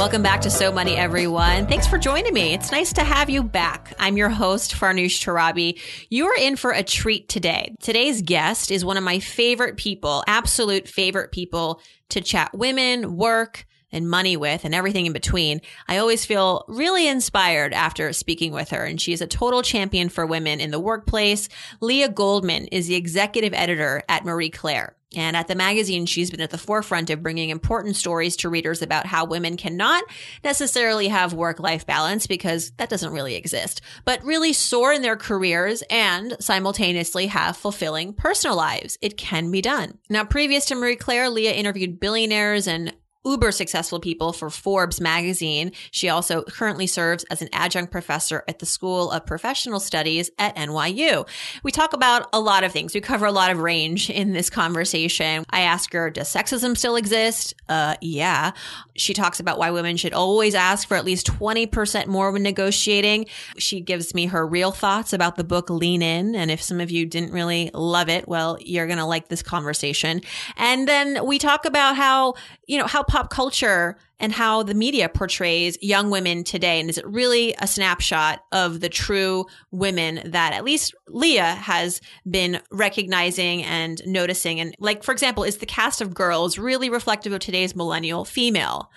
Welcome back to So Money, everyone. Thanks for joining me. It's nice to have you back. I'm your host, Farnoosh Torabi. You are in for a treat today. Today's guest is one of my favorite people, absolute favorite people to chat women, work, and money with and everything in between. I always feel really inspired after speaking with her. And she is a total champion for women in the workplace. Leah Goldman is the executive editor at Marie Claire. And at the magazine, she's been at the forefront of bringing important stories to readers about how women cannot necessarily have work life balance because that doesn't really exist, but really soar in their careers and simultaneously have fulfilling personal lives. It can be done. Now, previous to Marie Claire, Leah interviewed billionaires and uber successful people for Forbes magazine. She also currently serves as an adjunct professor at the School of Professional Studies at NYU. We talk about a lot of things. We cover a lot of range in this conversation. I ask her, does sexism still exist? Uh, yeah. She talks about why women should always ask for at least 20% more when negotiating. She gives me her real thoughts about the book Lean In. And if some of you didn't really love it, well, you're going to like this conversation. And then we talk about how, you know, how pop culture and how the media portrays young women today? And is it really a snapshot of the true women that at least Leah has been recognizing and noticing? And like, for example, is the cast of girls really reflective of today's millennial female?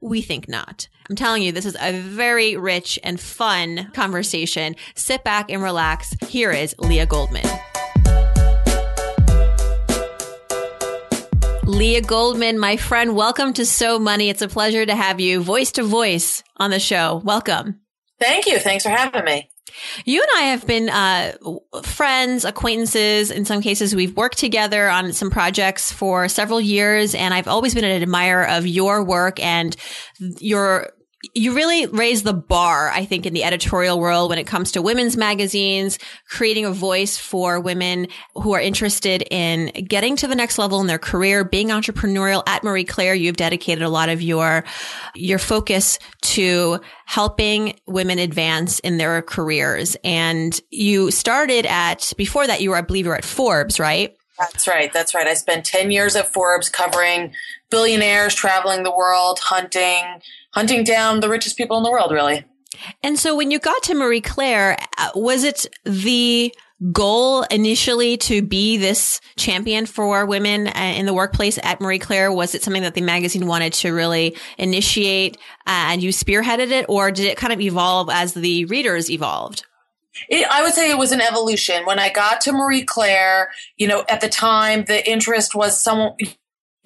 We think not. I'm telling you, this is a very rich and fun conversation. Sit back and relax. Here is Leah Goldman. Leah Goldman, my friend, welcome to So Money. It's a pleasure to have you voice to voice on the show. Welcome. Thank you. Thanks for having me. You and I have been uh, friends, acquaintances. In some cases, we've worked together on some projects for several years, and I've always been an admirer of your work and your you really raise the bar, I think, in the editorial world when it comes to women's magazines, creating a voice for women who are interested in getting to the next level in their career, being entrepreneurial. At Marie Claire, you've dedicated a lot of your, your focus to helping women advance in their careers. And you started at, before that, you were, I believe you were at Forbes, right? That's right. That's right. I spent 10 years at Forbes covering billionaires, traveling the world, hunting, hunting down the richest people in the world, really. And so when you got to Marie Claire, uh, was it the goal initially to be this champion for women uh, in the workplace at Marie Claire? Was it something that the magazine wanted to really initiate uh, and you spearheaded it, or did it kind of evolve as the readers evolved? It, I would say it was an evolution. When I got to Marie Claire, you know, at the time, the interest was someone,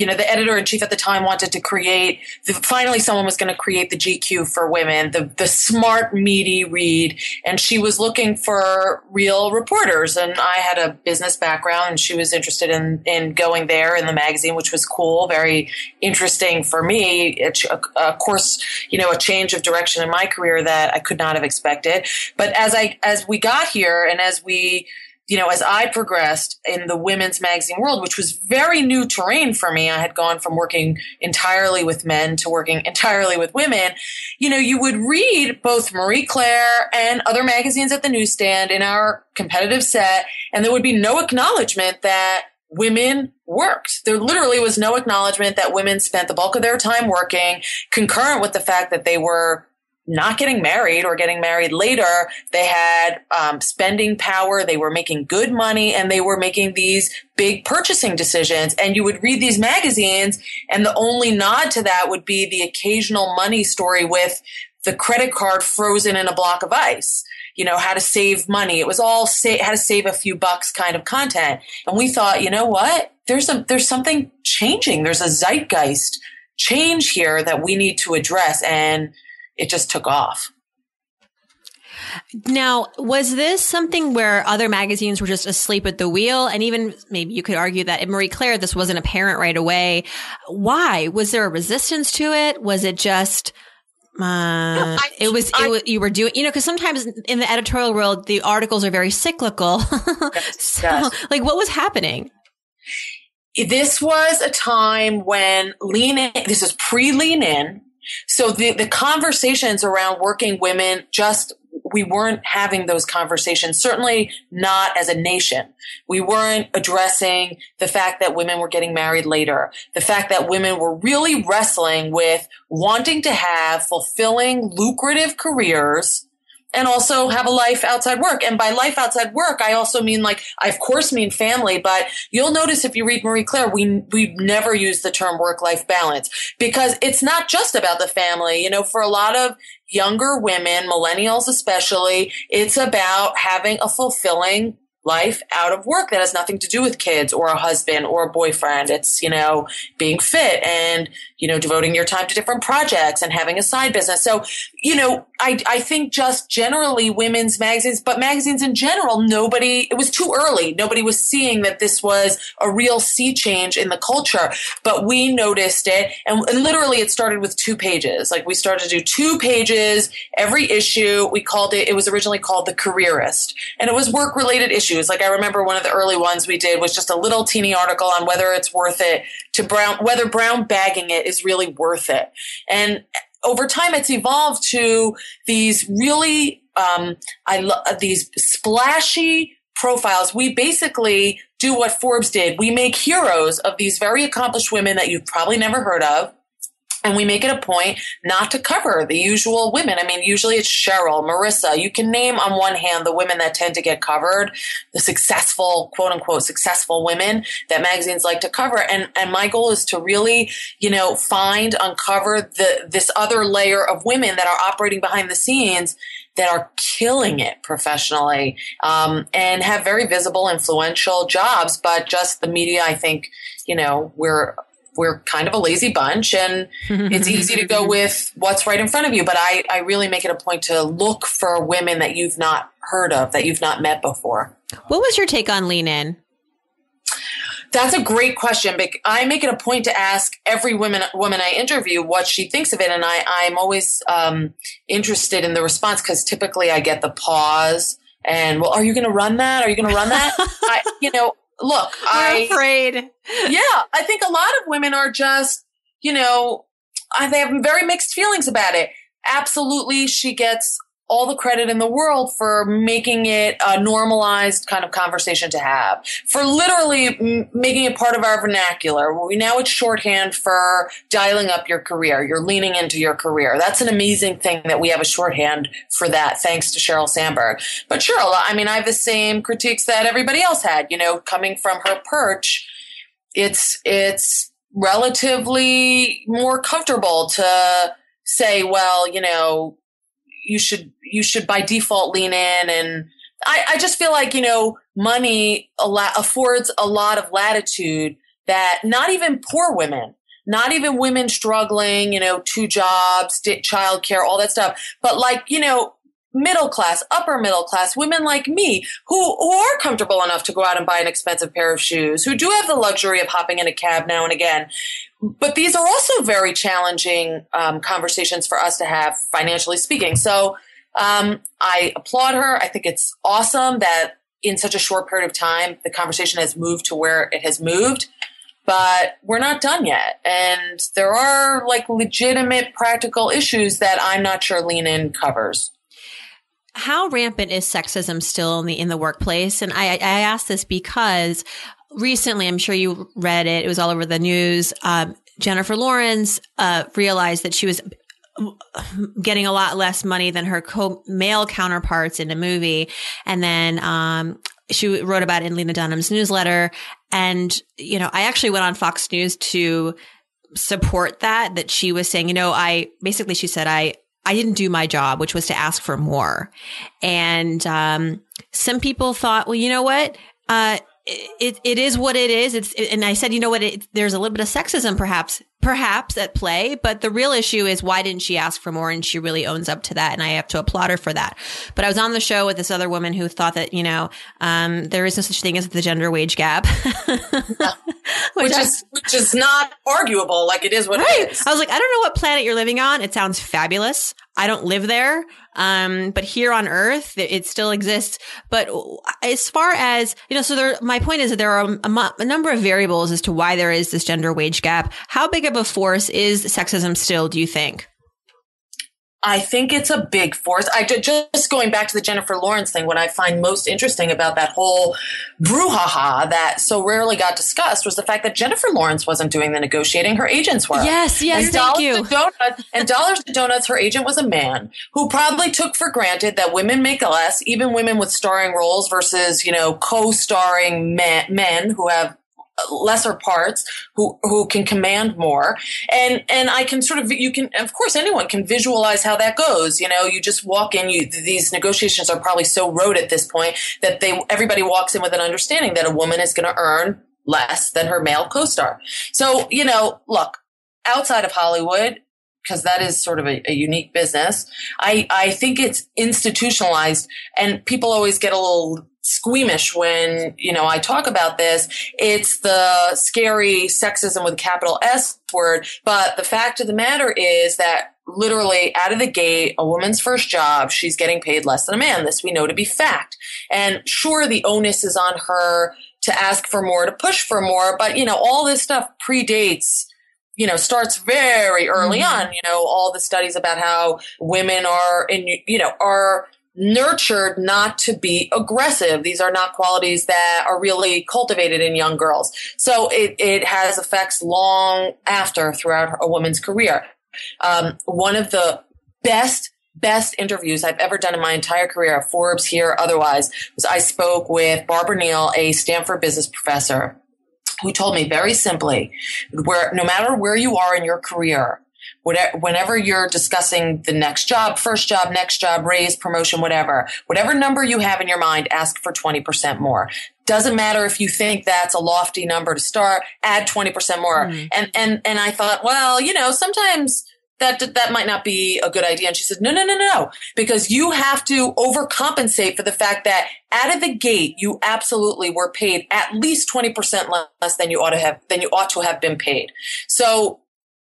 you know, the editor in chief at the time wanted to create, the, finally someone was going to create the GQ for women, the, the smart, meaty read. And she was looking for real reporters. And I had a business background and she was interested in, in going there in the magazine, which was cool, very interesting for me. Uh, of course, you know, a change of direction in my career that I could not have expected. But as I, as we got here and as we, you know, as I progressed in the women's magazine world, which was very new terrain for me, I had gone from working entirely with men to working entirely with women. You know, you would read both Marie Claire and other magazines at the newsstand in our competitive set, and there would be no acknowledgement that women worked. There literally was no acknowledgement that women spent the bulk of their time working, concurrent with the fact that they were not getting married or getting married later. They had um, spending power. They were making good money and they were making these big purchasing decisions. And you would read these magazines and the only nod to that would be the occasional money story with the credit card frozen in a block of ice. You know, how to save money. It was all how to save a few bucks kind of content. And we thought, you know what? There's a, there's something changing. There's a zeitgeist change here that we need to address. And it just took off. Now, was this something where other magazines were just asleep at the wheel? And even maybe you could argue that in Marie Claire, this wasn't apparent right away. Why? Was there a resistance to it? Was it just, uh, no, I, it was, I, it was, you were doing, you know, cause sometimes in the editorial world, the articles are very cyclical. Yes, so, yes. like what was happening? This was a time when lean in, this is pre lean in. So the, the conversations around working women just we weren't having those conversations, certainly not as a nation. We weren't addressing the fact that women were getting married later, the fact that women were really wrestling with wanting to have fulfilling, lucrative careers and also have a life outside work. And by life outside work, I also mean like, I of course mean family, but you'll notice if you read Marie Claire, we, we never use the term work life balance because it's not just about the family. You know, for a lot of younger women, millennials especially, it's about having a fulfilling life out of work that has nothing to do with kids or a husband or a boyfriend. It's, you know, being fit and, you know, devoting your time to different projects and having a side business. So, you know, I, I think just generally women's magazines, but magazines in general, nobody, it was too early. Nobody was seeing that this was a real sea change in the culture, but we noticed it. And, and literally it started with two pages. Like we started to do two pages every issue. We called it, it was originally called The Careerist and it was work related issues. Like I remember one of the early ones we did was just a little teeny article on whether it's worth it to brown, whether brown bagging it is really worth it. And over time, it's evolved to these really, um, I love these splashy profiles. We basically do what Forbes did. We make heroes of these very accomplished women that you've probably never heard of and we make it a point not to cover the usual women. I mean, usually it's Sheryl, Marissa. You can name on one hand the women that tend to get covered, the successful, quote unquote, successful women that magazines like to cover. And, and my goal is to really, you know, find, uncover the, this other layer of women that are operating behind the scenes that are killing it professionally um, and have very visible, influential jobs. But just the media, I think, you know, we're we're kind of a lazy bunch and it's easy to go with what's right in front of you. But I, I really make it a point to look for women that you've not heard of, that you've not met before. What was your take on Lean In? That's a great question. I make it a point to ask every woman woman I interview what she thinks of it, and I I'm always um, interested in the response because typically I get the pause and well, are you going to run that? Are you going to run that? I, you know, look, We're I afraid. yeah, I think a lot of women are just, you know, they have very mixed feelings about it. Absolutely, she gets all the credit in the world for making it a normalized kind of conversation to have, for literally m- making it part of our vernacular. We, now it's shorthand for dialing up your career. You're leaning into your career. That's an amazing thing that we have a shorthand for that, thanks to Sheryl Sandberg. But Sheryl, I mean, I have the same critiques that everybody else had, you know, coming from her perch. It's, it's relatively more comfortable to say, well, you know, you should you should by default lean in and I, I just feel like you know money affords a lot of latitude that not even poor women not even women struggling you know two jobs childcare all that stuff but like you know middle class, upper middle class, women like me who, who are comfortable enough to go out and buy an expensive pair of shoes, who do have the luxury of hopping in a cab now and again. But these are also very challenging um, conversations for us to have, financially speaking. So um, I applaud her. I think it's awesome that in such a short period of time, the conversation has moved to where it has moved. But we're not done yet. And there are like legitimate practical issues that I'm not sure Lean In covers how rampant is sexism still in the in the workplace? And I, I ask this because recently, I'm sure you read it; it was all over the news. Um, Jennifer Lawrence uh, realized that she was getting a lot less money than her co- male counterparts in a movie, and then um, she wrote about it in Lena Dunham's newsletter. And you know, I actually went on Fox News to support that that she was saying you know i basically she said i I didn't do my job, which was to ask for more. And um, some people thought, well, you know what? Uh, it, it is what it is. It's, and I said, you know what? It, there's a little bit of sexism perhaps, perhaps at play, but the real issue is why didn't she ask for more? And she really owns up to that. And I have to applaud her for that. But I was on the show with this other woman who thought that, you know, um, there is no such thing as the gender wage gap. which, which is, which is not arguable. Like it is what right. it is. I was like, I don't know what planet you're living on. It sounds fabulous. I don't live there. Um, but here on earth, it still exists. But as far as, you know, so there, my point is that there are a, a, number of variables as to why there is this gender wage gap. How big of a force is sexism still, do you think? I think it's a big force. I just going back to the Jennifer Lawrence thing. What I find most interesting about that whole brouhaha that so rarely got discussed was the fact that Jennifer Lawrence wasn't doing the negotiating; her agents were. Yes, yes, and thank you. Donuts, and dollars to donuts, her agent was a man who probably took for granted that women make less, even women with starring roles versus you know co-starring men, men who have lesser parts who who can command more and and i can sort of you can of course anyone can visualize how that goes you know you just walk in you these negotiations are probably so rote at this point that they everybody walks in with an understanding that a woman is going to earn less than her male co-star so you know look outside of hollywood because that is sort of a, a, unique business. I, I think it's institutionalized and people always get a little squeamish when, you know, I talk about this. It's the scary sexism with capital S word. But the fact of the matter is that literally out of the gate, a woman's first job, she's getting paid less than a man. This we know to be fact. And sure, the onus is on her to ask for more, to push for more. But, you know, all this stuff predates you know, starts very early mm-hmm. on, you know, all the studies about how women are in, you know, are nurtured not to be aggressive. These are not qualities that are really cultivated in young girls. So it, it has effects long after throughout a woman's career. Um, one of the best best interviews I've ever done in my entire career Forbes here otherwise was I spoke with Barbara Neal, a Stanford business professor, who told me very simply, where no matter where you are in your career, whenever you're discussing the next job, first job, next job, raise, promotion, whatever, whatever number you have in your mind, ask for 20% more. Doesn't matter if you think that's a lofty number to start, add 20% more. Mm. And, and, and I thought, well, you know, sometimes that that might not be a good idea. And she said, No, no, no, no, no, because you have to overcompensate for the fact that out of the gate, you absolutely were paid at least 20% less than you ought to have, than you ought to have been paid. So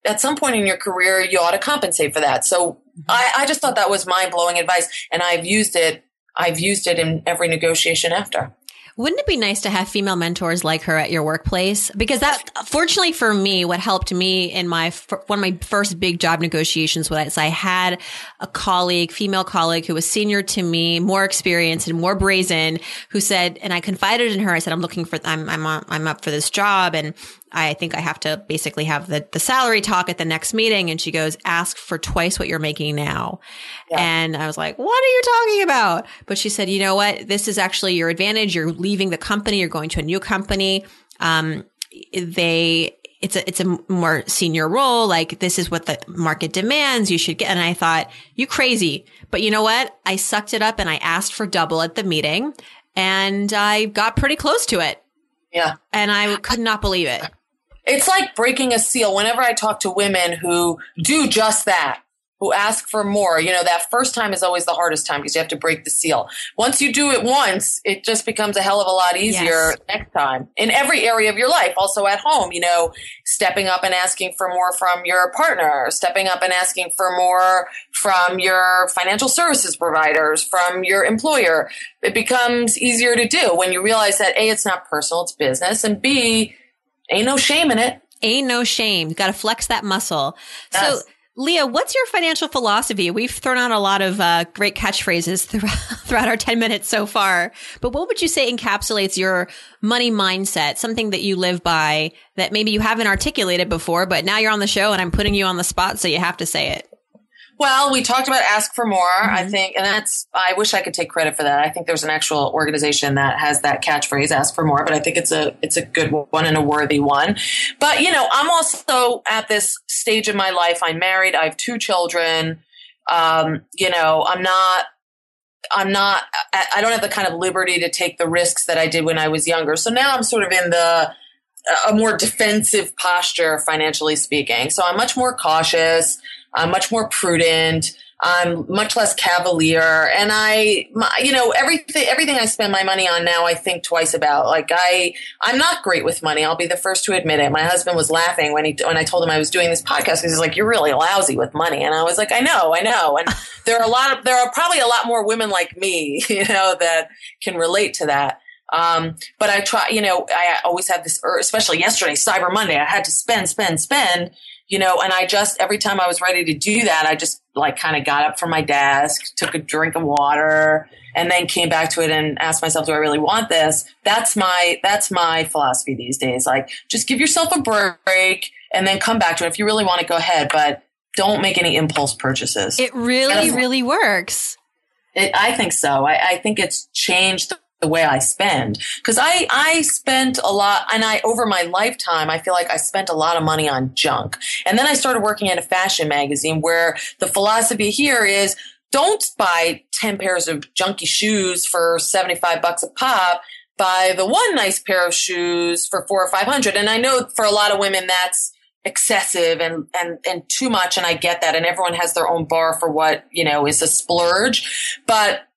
at some point in your career, you ought to compensate for that. So mm-hmm. I, I just thought that was mind blowing advice. And I've used it. I've used it in every negotiation after. Wouldn't it be nice to have female mentors like her at your workplace? Because that, fortunately for me, what helped me in my, one of my first big job negotiations was I had a colleague, female colleague who was senior to me, more experienced and more brazen, who said, and I confided in her, I said, I'm looking for, I'm, I'm, I'm up for this job. And I think I have to basically have the, the salary talk at the next meeting. And she goes, ask for twice what you're making now. Yeah. And I was like, what are you talking about? But she said, you know what? This is actually your advantage. You're leaving the company. You're going to a new company. Um, they, it's a, it's a more senior role. Like this is what the market demands. You should get. And I thought, you crazy. But you know what? I sucked it up and I asked for double at the meeting and I got pretty close to it. Yeah. And I could not believe it. It's like breaking a seal. Whenever I talk to women who do just that, who ask for more, you know, that first time is always the hardest time because you have to break the seal. Once you do it once, it just becomes a hell of a lot easier yes. next time in every area of your life. Also at home, you know, stepping up and asking for more from your partner, stepping up and asking for more from your financial services providers, from your employer. It becomes easier to do when you realize that A, it's not personal, it's business, and B, Ain't no shame in it. Ain't no shame. You got to flex that muscle. Yes. So, Leah, what's your financial philosophy? We've thrown out a lot of uh, great catchphrases throughout, throughout our 10 minutes so far, but what would you say encapsulates your money mindset? Something that you live by that maybe you haven't articulated before, but now you're on the show and I'm putting you on the spot, so you have to say it. Well, we talked about ask for more, mm-hmm. I think, and that's, I wish I could take credit for that. I think there's an actual organization that has that catchphrase, ask for more, but I think it's a, it's a good one and a worthy one. But, you know, I'm also at this stage in my life. I'm married. I have two children. Um, you know, I'm not, I'm not, I don't have the kind of liberty to take the risks that I did when I was younger. So now I'm sort of in the, a more defensive posture, financially speaking. So I'm much more cautious. I'm much more prudent. I'm much less cavalier, and I, my, you know, everything everything I spend my money on now, I think twice about. Like I, I'm not great with money. I'll be the first to admit it. My husband was laughing when he when I told him I was doing this podcast. Because he's like, "You're really lousy with money," and I was like, "I know, I know." And there are a lot of there are probably a lot more women like me, you know, that can relate to that. Um, but I try, you know, I always have this, especially yesterday, Cyber Monday, I had to spend, spend, spend you know, and I just, every time I was ready to do that, I just like kind of got up from my desk, took a drink of water, and then came back to it and asked myself, do I really want this? That's my, that's my philosophy these days. Like, just give yourself a break and then come back to it. If you really want to go ahead, but don't make any impulse purchases. It really, really works. It, I think so. I, I think it's changed the the way I spend. Cause I, I spent a lot and I, over my lifetime, I feel like I spent a lot of money on junk. And then I started working at a fashion magazine where the philosophy here is don't buy 10 pairs of junky shoes for 75 bucks a pop. Buy the one nice pair of shoes for four or 500. And I know for a lot of women, that's, excessive and, and, and too much. And I get that. And everyone has their own bar for what, you know, is a splurge. But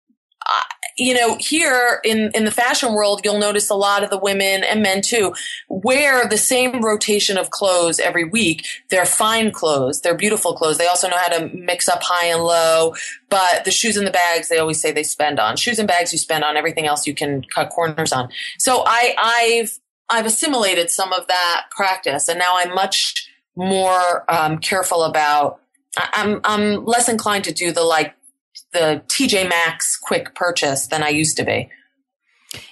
you know, here in, in the fashion world, you'll notice a lot of the women and men too wear the same rotation of clothes every week. They're fine clothes. They're beautiful clothes. They also know how to mix up high and low, but the shoes and the bags, they always say they spend on shoes and bags you spend on everything else you can cut corners on. So I, I've, I've assimilated some of that practice and now I'm much more um, careful about I'm I'm less inclined to do the like the TJ Maxx quick purchase than I used to be.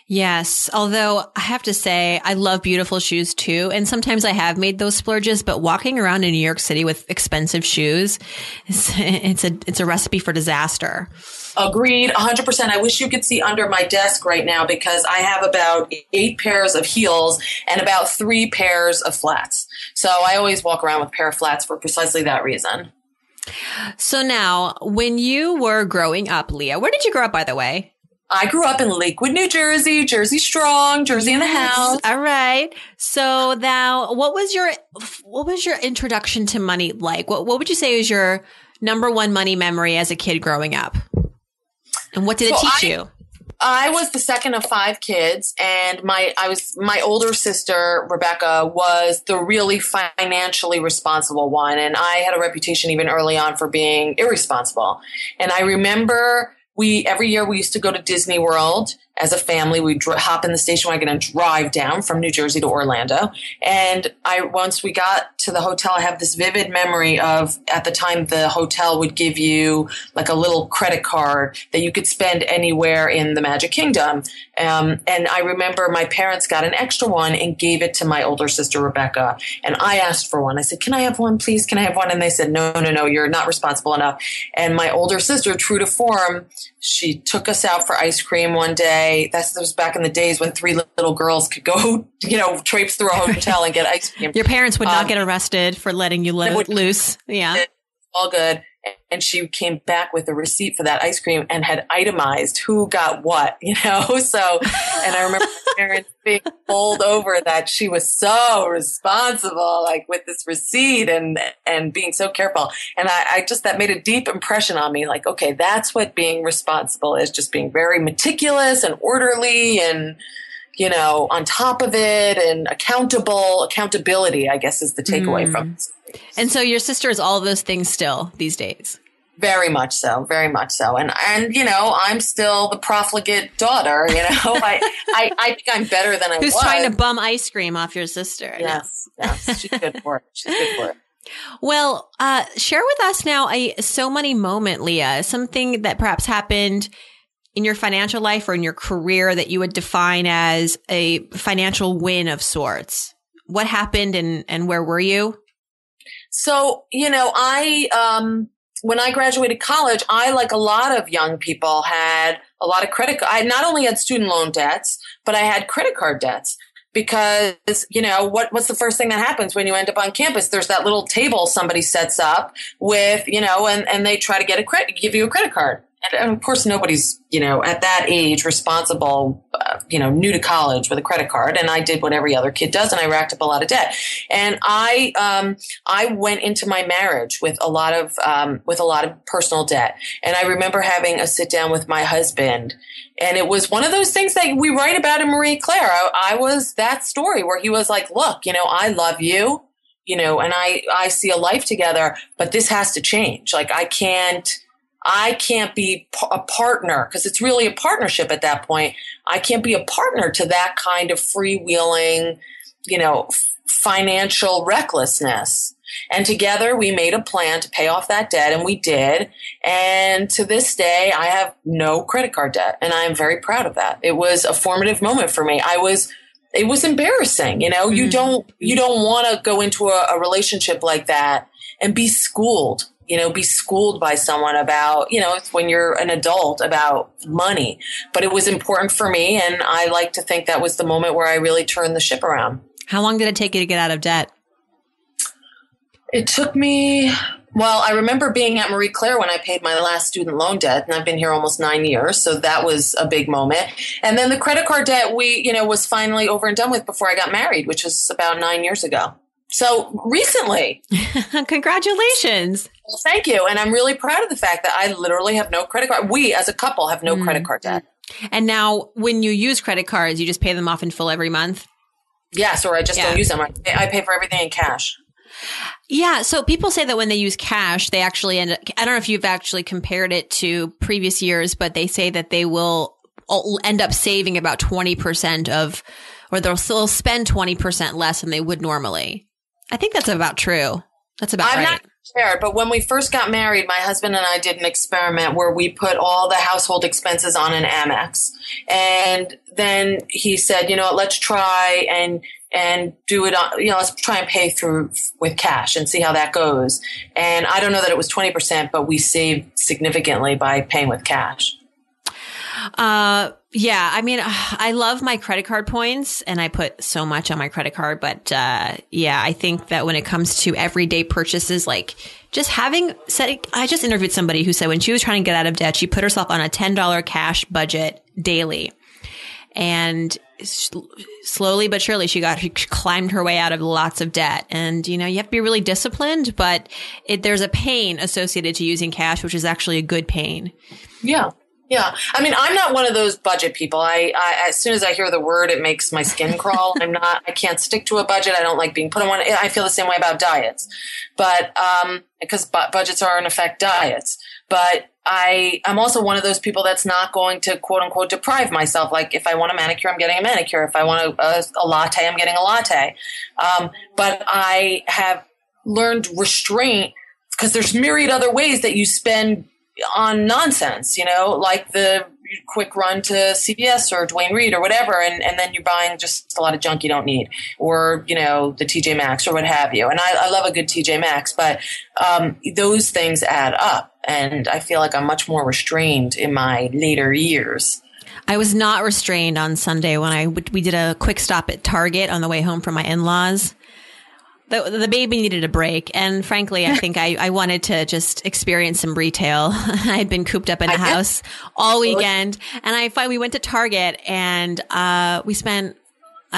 Yes. Although I have to say, I love beautiful shoes too. And sometimes I have made those splurges, but walking around in New York City with expensive shoes, it's, it's a, it's a recipe for disaster. Agreed. 100%. I wish you could see under my desk right now because I have about eight pairs of heels and about three pairs of flats. So I always walk around with a pair of flats for precisely that reason. So now, when you were growing up, Leah, where did you grow up, by the way? I grew up in Lakewood, New Jersey, Jersey strong, Jersey in the house. All right. So now, what was your what was your introduction to money like? What what would you say is your number one money memory as a kid growing up? And what did so it teach I, you? I was the second of five kids, and my I was my older sister Rebecca was the really financially responsible one, and I had a reputation even early on for being irresponsible. And I remember we every year we used to go to Disney World as a family. We'd dr- hop in the station wagon and drive down from New Jersey to Orlando. And I once we got to the hotel, I have this vivid memory of at the time the hotel would give you like a little credit card that you could spend anywhere in the Magic Kingdom. Um, and I remember my parents got an extra one and gave it to my older sister Rebecca. And I asked for one. I said, "Can I have one, please? Can I have one?" And they said, "No, no, no. You're not responsible enough." And my older sister, true to form, she took us out for ice cream one day. That's this was back in the days when three little girls could go, you know, traipse through a hotel and get ice cream. Your parents would not um, get arrested for letting you let would, loose. Yeah, all good and she came back with a receipt for that ice cream and had itemized who got what, you know? So, and I remember my parents being bowled over that she was so responsible, like with this receipt and, and being so careful. And I, I just, that made a deep impression on me. Like, okay, that's what being responsible is just being very meticulous and orderly and, you know, on top of it and accountable. Accountability, I guess, is the takeaway mm. from this. And so your sister is all those things still these days. Very much so, very much so, and and you know I'm still the profligate daughter. You know, I, I I think I'm better than I Who's was. trying to bum ice cream off your sister? Yes, yes, she's good for it. She's good for it. Well, uh, share with us now a so money moment, Leah. Something that perhaps happened in your financial life or in your career that you would define as a financial win of sorts. What happened and and where were you? So, you know, I, um, when I graduated college, I, like a lot of young people, had a lot of credit. I not only had student loan debts, but I had credit card debts because you know what what's the first thing that happens when you end up on campus there's that little table somebody sets up with you know and and they try to get a credit give you a credit card and of course nobody's you know at that age responsible uh, you know new to college with a credit card. And i did what every other kid does and i racked up a lot of debt. And i um, i went into my marriage with a lot of um, with a lot of personal debt. And i remember having a sit down with my husband. And it was one of those things that we write about in marie claire. I, I was that story where he was like look you know i love you you know and i i see a life together but this has to change. Like i can't I can't be a partner because it's really a partnership at that point. I can't be a partner to that kind of freewheeling, you know, f- financial recklessness. And together we made a plan to pay off that debt and we did. And to this day, I have no credit card debt and I am very proud of that. It was a formative moment for me. I was, it was embarrassing. You know, mm-hmm. you don't, you don't want to go into a, a relationship like that and be schooled you know, be schooled by someone about, you know, when you're an adult about money. But it was important for me. And I like to think that was the moment where I really turned the ship around. How long did it take you to get out of debt? It took me, well, I remember being at Marie Claire when I paid my last student loan debt, and I've been here almost nine years. So that was a big moment. And then the credit card debt, we, you know, was finally over and done with before I got married, which was about nine years ago. So recently. Congratulations. Well, thank you. And I'm really proud of the fact that I literally have no credit card. We as a couple have no mm credit card debt. And now when you use credit cards, you just pay them off in full every month? Yes, or I just yeah. don't use them. I, I pay for everything in cash. Yeah. So people say that when they use cash, they actually end up, I don't know if you've actually compared it to previous years, but they say that they will end up saving about 20% of, or they'll still spend 20% less than they would normally. I think that's about true. That's about true. I'm right. not sure, but when we first got married, my husband and I did an experiment where we put all the household expenses on an Amex. And then he said, you know, what, let's try and and do it on, you know, let's try and pay through with cash and see how that goes. And I don't know that it was 20%, but we saved significantly by paying with cash. Uh, yeah, I mean, I love my credit card points and I put so much on my credit card, but, uh, yeah, I think that when it comes to everyday purchases, like just having said, I just interviewed somebody who said when she was trying to get out of debt, she put herself on a $10 cash budget daily. And slowly but surely she got, she climbed her way out of lots of debt. And, you know, you have to be really disciplined, but it, there's a pain associated to using cash, which is actually a good pain. Yeah. Yeah, I mean, I'm not one of those budget people. I, I, as soon as I hear the word, it makes my skin crawl. I'm not. I can't stick to a budget. I don't like being put on one. I feel the same way about diets, but um, because bu- budgets are in effect diets. But I, I'm also one of those people that's not going to quote unquote deprive myself. Like if I want a manicure, I'm getting a manicure. If I want a, a, a latte, I'm getting a latte. Um, but I have learned restraint because there's myriad other ways that you spend on nonsense, you know, like the quick run to CVS or Duane Reade or whatever, and, and then you're buying just a lot of junk you don't need, or, you know, the TJ Maxx or what have you. And I, I love a good TJ Maxx, but um, those things add up. And I feel like I'm much more restrained in my later years. I was not restrained on Sunday when I we did a quick stop at Target on the way home from my in-laws the, the baby needed a break. And frankly, I think I, I wanted to just experience some retail. I had been cooped up in the house all weekend. And I finally, we went to Target and, uh, we spent a,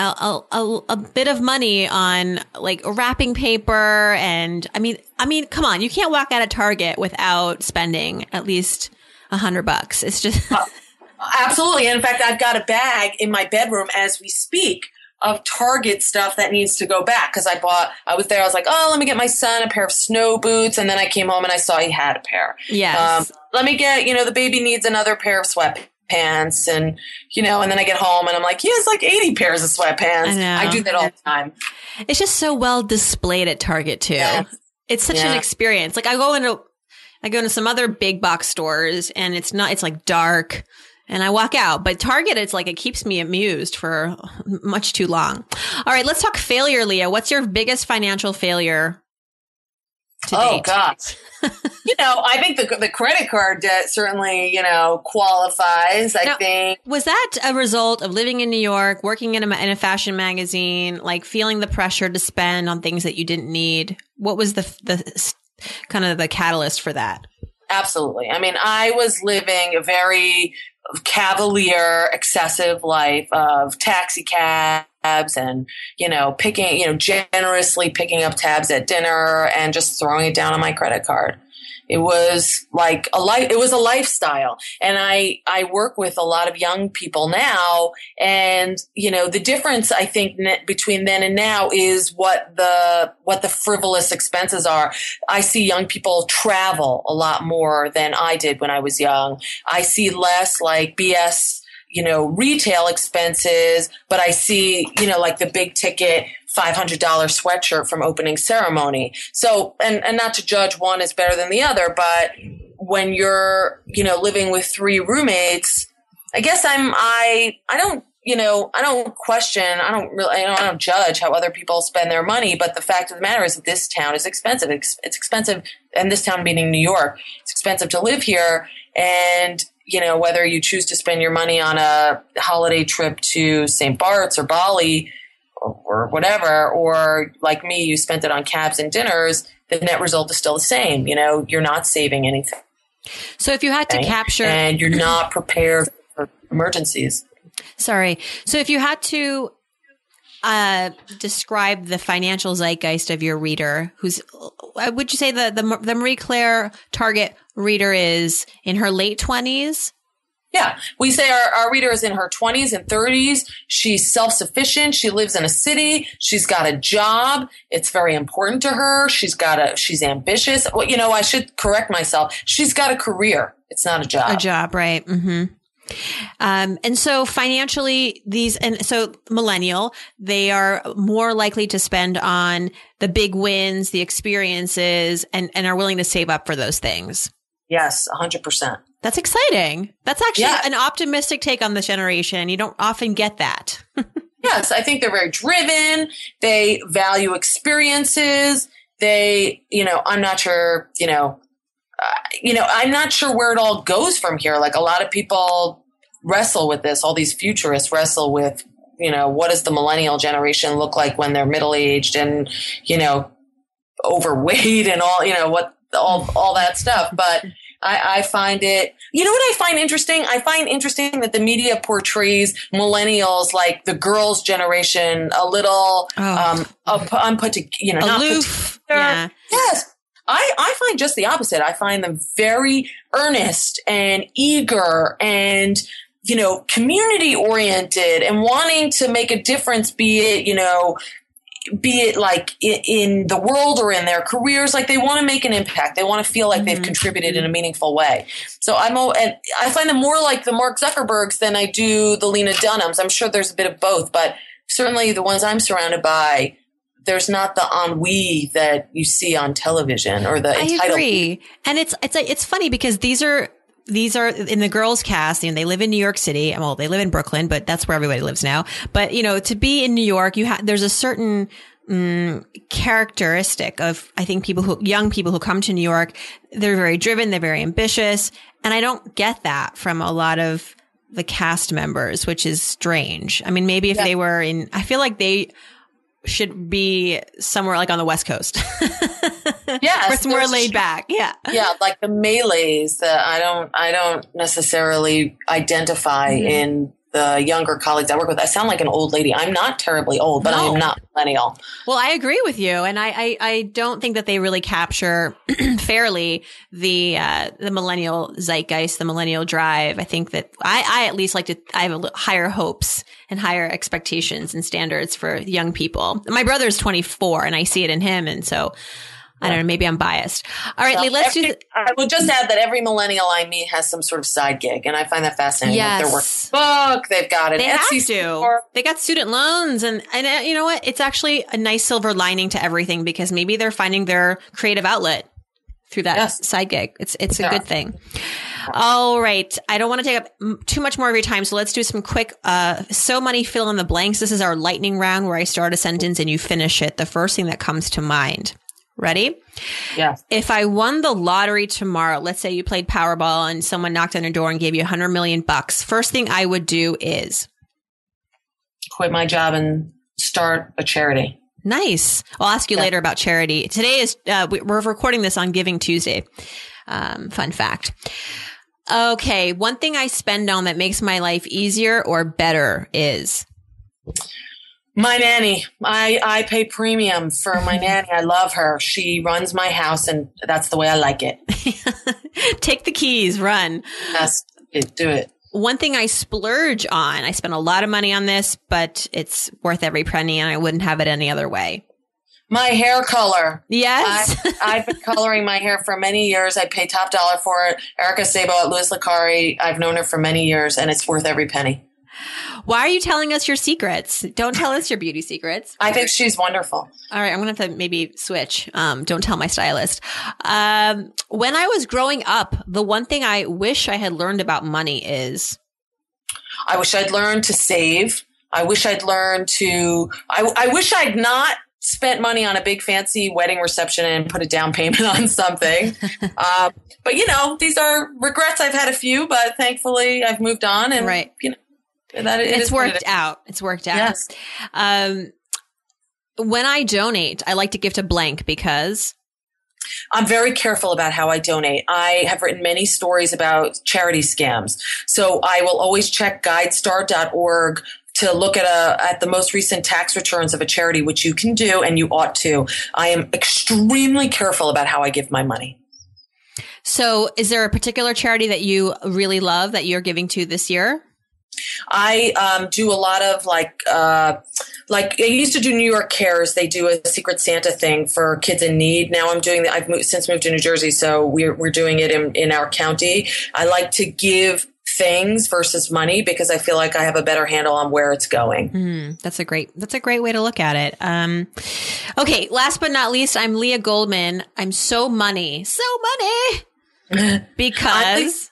a, a, bit of money on like wrapping paper. And I mean, I mean, come on, you can't walk out of Target without spending at least a hundred bucks. It's just. Absolutely. And in fact, I've got a bag in my bedroom as we speak of Target stuff that needs to go back because I bought. I was there. I was like, oh, let me get my son a pair of snow boots, and then I came home and I saw he had a pair. Yes. Um, let me get. You know, the baby needs another pair of sweatpants, and you know, and then I get home and I'm like, he has like 80 pairs of sweatpants. I, I do that all the time. It's just so well displayed at Target too. It's such yeah. an experience. Like I go into. I go into some other big box stores and it's not, it's like dark and I walk out. But Target, it's like it keeps me amused for much too long. All right, let's talk failure, Leah. What's your biggest financial failure? Oh date? gosh, you know, I think the the credit card debt certainly you know qualifies. I now, think was that a result of living in New York, working in a, in a fashion magazine, like feeling the pressure to spend on things that you didn't need? What was the the kind of the catalyst for that? absolutely. I mean, I was living a very cavalier, excessive life of taxi cabs and, you know, picking, you know, generously picking up tabs at dinner and just throwing it down on my credit card. It was like a life, it was a lifestyle. And I, I work with a lot of young people now. And, you know, the difference I think between then and now is what the, what the frivolous expenses are. I see young people travel a lot more than I did when I was young. I see less like BS you know, retail expenses, but I see, you know, like the big ticket $500 sweatshirt from opening ceremony. So, and, and not to judge one is better than the other, but when you're, you know, living with three roommates, I guess I'm, I, I don't, you know, I don't question, I don't really, I don't, I don't judge how other people spend their money, but the fact of the matter is that this town is expensive. It's, it's expensive, and this town meaning New York, it's expensive to live here. And you know, whether you choose to spend your money on a holiday trip to St. Bart's or Bali or, whatever, or like me, you spent it on cabs and dinners, the net result is still the same. You know, you're not saving anything. So if you had to capture. And you're not prepared for emergencies. Sorry. So if you had to uh, describe the financial zeitgeist of your reader, who's, uh, would you say the, the, the Marie Claire target reader is in her late 20s? Yeah, we say our, our reader is in her 20s and 30s. She's self sufficient. She lives in a city. She's got a job. It's very important to her. She's got a, she's ambitious. Well, you know, I should correct myself. She's got a career. It's not a job. A job, right. Mm-hmm. Um, and so financially, these, and so millennial, they are more likely to spend on the big wins, the experiences, and, and are willing to save up for those things. Yes, 100%. That's exciting. That's actually yeah. an optimistic take on this generation. You don't often get that. yes, I think they're very driven. They value experiences. They, you know, I'm not sure, you know, uh, you know, I'm not sure where it all goes from here. Like a lot of people wrestle with this. All these futurists wrestle with, you know, what does the millennial generation look like when they're middle aged and, you know, overweight and all, you know, what all all that stuff. But I, I, find it, you know what I find interesting? I find interesting that the media portrays millennials like the girls' generation a little oh. um, unput to, you know, aloof. Yeah. Yes. I, I find just the opposite. I find them very earnest and eager and, you know, community oriented and wanting to make a difference, be it, you know, be it like in the world or in their careers, like they want to make an impact. They want to feel like mm-hmm. they've contributed in a meaningful way. So I'm, and I find them more like the Mark Zuckerbergs than I do the Lena Dunhams. I'm sure there's a bit of both, but certainly the ones I'm surrounded by there's not the ennui that you see on television or the I agree. And it's it's it's funny because these are these are in the girls cast and they live in New York City. Well, they live in Brooklyn, but that's where everybody lives now. But you know, to be in New York, you have there's a certain um, characteristic of I think people who young people who come to New York. They're very driven. They're very ambitious, and I don't get that from a lot of the cast members, which is strange. I mean, maybe if yeah. they were in, I feel like they should be somewhere like on the West Coast. yeah, it's more laid back. Yeah, yeah, like the melees that I don't, I don't necessarily identify mm-hmm. in the younger colleagues I work with. I sound like an old lady. I'm not terribly old, but no. I am not millennial. Well, I agree with you, and I I, I don't think that they really capture fairly the uh, the millennial zeitgeist, the millennial drive. I think that I I at least like to I have a, higher hopes and higher expectations and standards for young people. My brother is 24, and I see it in him, and so. I don't know. Maybe I'm biased. All right, Lee, let's every, do. The- I will just add that every millennial I meet has some sort of side gig, and I find that fascinating. Yes. They're working book. They've got an they Etsy have to. Store. They got student loans, and and uh, you know what? It's actually a nice silver lining to everything because maybe they're finding their creative outlet through that yes. side gig. It's it's a yeah. good thing. All right. I don't want to take up too much more of your time. So let's do some quick, uh, so money fill in the blanks. This is our lightning round where I start a sentence and you finish it. The first thing that comes to mind. Ready? Yes. If I won the lottery tomorrow, let's say you played Powerball and someone knocked on your door and gave you a hundred million bucks, first thing I would do is quit my job and start a charity. Nice. I'll ask you yeah. later about charity. Today is, uh, we're recording this on Giving Tuesday. Um, fun fact. Okay. One thing I spend on that makes my life easier or better is my nanny. I, I pay premium for my nanny. I love her. She runs my house and that's the way I like it. Take the keys, run. Yes, do it. One thing I splurge on, I spend a lot of money on this, but it's worth every penny and I wouldn't have it any other way. My hair color. Yes. I, have been coloring my hair for many years. I pay top dollar for it. Erica Sabo at Louis Licari. I've known her for many years and it's worth every penny. Why are you telling us your secrets? Don't tell us your beauty secrets. I think she's wonderful. All right, I'm gonna have to maybe switch. Um, don't tell my stylist. Um, when I was growing up, the one thing I wish I had learned about money is I wish I'd learned to save. I wish I'd learned to. I, I wish I'd not spent money on a big fancy wedding reception and put a down payment on something. uh, but you know, these are regrets. I've had a few, but thankfully I've moved on and right. you know, that it it's worked it out. It's worked out. Yes. Um, when I donate, I like to give to blank because I'm very careful about how I donate. I have written many stories about charity scams. So I will always check guidestar.org to look at a at the most recent tax returns of a charity, which you can do and you ought to. I am extremely careful about how I give my money. So, is there a particular charity that you really love that you're giving to this year? I um, do a lot of like, uh, like I used to do New York Cares. They do a Secret Santa thing for kids in need. Now I'm doing. I've moved, since moved to New Jersey, so we're we're doing it in in our county. I like to give things versus money because I feel like I have a better handle on where it's going. Mm, that's a great that's a great way to look at it. Um, okay, last but not least, I'm Lea Goldman. I'm so money, so money because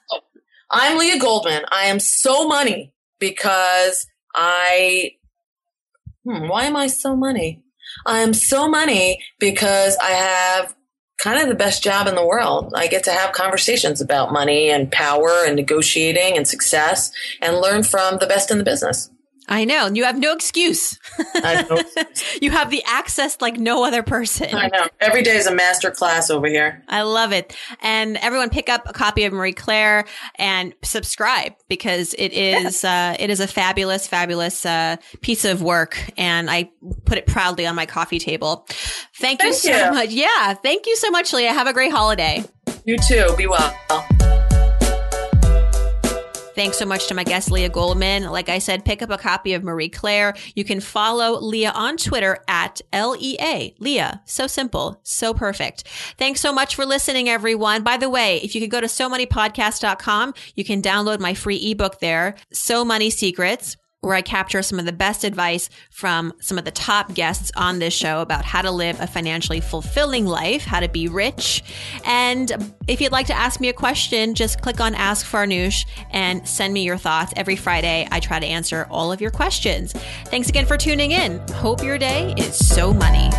I'm Lea Goldman. I am so money because I. Hmm, why am I so money? I am so money because I have kind of the best job in the world. I get to have conversations about money and power and negotiating and success and learn from the best in the business. I know. You have no excuse. No you have the access like no other person. I know. Every day is a master class over here. I love it. And everyone pick up a copy of Marie Claire and subscribe because it is uh, it is a fabulous, fabulous uh, piece of work. And I put it proudly on my coffee table. Thank, thank you so you. much. Yeah. Thank you so much, Lea. Have a great holiday. You too. Be well. Thanks so much to my guest, Lea Goldman. Like I said, pick up a copy of Marie Claire. You can follow Lea on Twitter at L-E-A. Lea. So simple. So perfect. Thanks so much for listening, everyone. By the way, if you could go to SoMoneyPodcast.com, you can download my free ebook there, So Money Secrets where I capture some of the best advice from some of the top guests on this show about how to live a financially fulfilling life, how to be rich. And if you'd like to ask me a question, just click on Ask Farnoosh and send me your thoughts. Every Friday, I try to answer all of your questions. Thanks again for tuning in. Hope your day is so money.